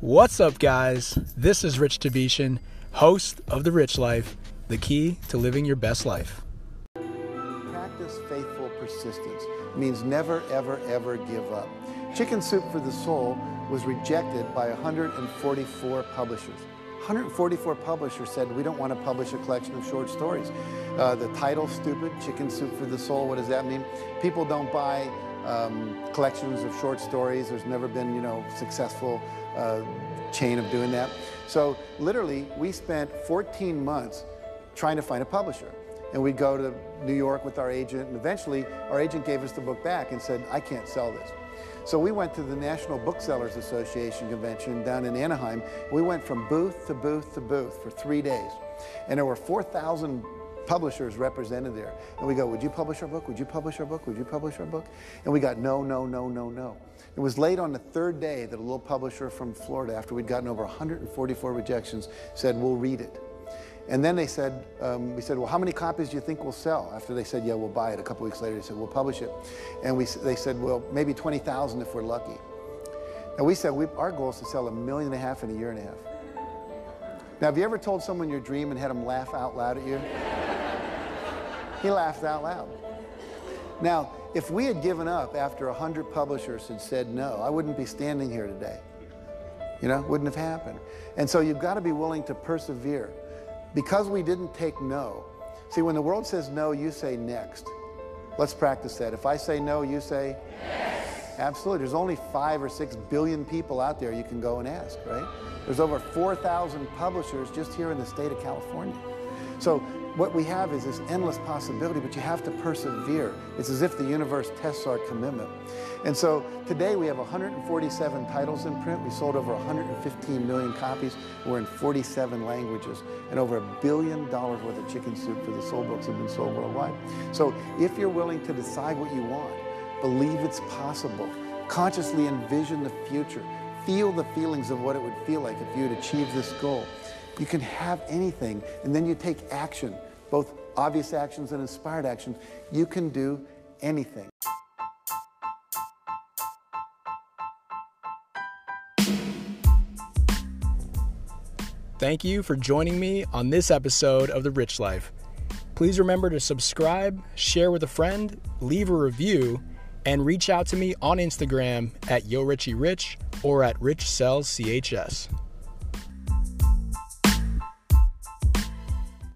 What's up, guys? This is Rich Tavetian, host of The Rich Life, the key to living your best life. Practice faithful persistence means never, ever, ever give up. Chicken Soup for the Soul was rejected by 144 publishers. 144 publishers said, we don't want to publish a collection of short stories. Uh, the title, stupid, Chicken Soup for the Soul, what does that mean? People don't buy um, collections of short stories. There's never been, you know, successful uh, chain of doing that. So literally, we spent 14 months trying to find a publisher. And we'd go to New York with our agent, and eventually our agent gave us the book back and said, I can't sell this. So we went to the National Booksellers Association convention down in Anaheim. We went from booth to booth to booth for three days. And there were 4,000 publishers represented there. And we go, would you publish our book? Would you publish our book? Would you publish our book? And we got no, no, no, no, no. It was late on the third day that a little publisher from Florida, after we'd gotten over 144 rejections, said, we'll read it. And then they said, um, we said, well, how many copies do you think we'll sell? After they said, yeah, we'll buy it. A couple weeks later, they said, we'll publish it. And we, they said, well, maybe 20,000 if we're lucky. And we said, we, our goal is to sell a million and a half in a year and a half. Now, have you ever told someone your dream and had them laugh out loud at you? He laughed out loud. Now, if we had given up after 100 publishers had said no, I wouldn't be standing here today. You know, wouldn't have happened. And so you've got to be willing to persevere. Because we didn't take no, see, when the world says no, you say next. Let's practice that. If I say no, you say. Absolutely. There's only five or six billion people out there you can go and ask, right? There's over 4,000 publishers just here in the state of California. So what we have is this endless possibility, but you have to persevere. It's as if the universe tests our commitment. And so today we have 147 titles in print. We sold over 115 million copies. We're in 47 languages. And over a billion dollars worth of chicken soup for the soul books have been sold worldwide. So if you're willing to decide what you want, believe it's possible, consciously envision the future, feel the feelings of what it would feel like if you had achieved this goal, you can have anything, and then you take action, both obvious actions and inspired actions. You can do anything. Thank you for joining me on this episode of The Rich Life. Please remember to subscribe, share with a friend, leave a review, and reach out to me on Instagram at YoRichieRich or at RichSellsCHS.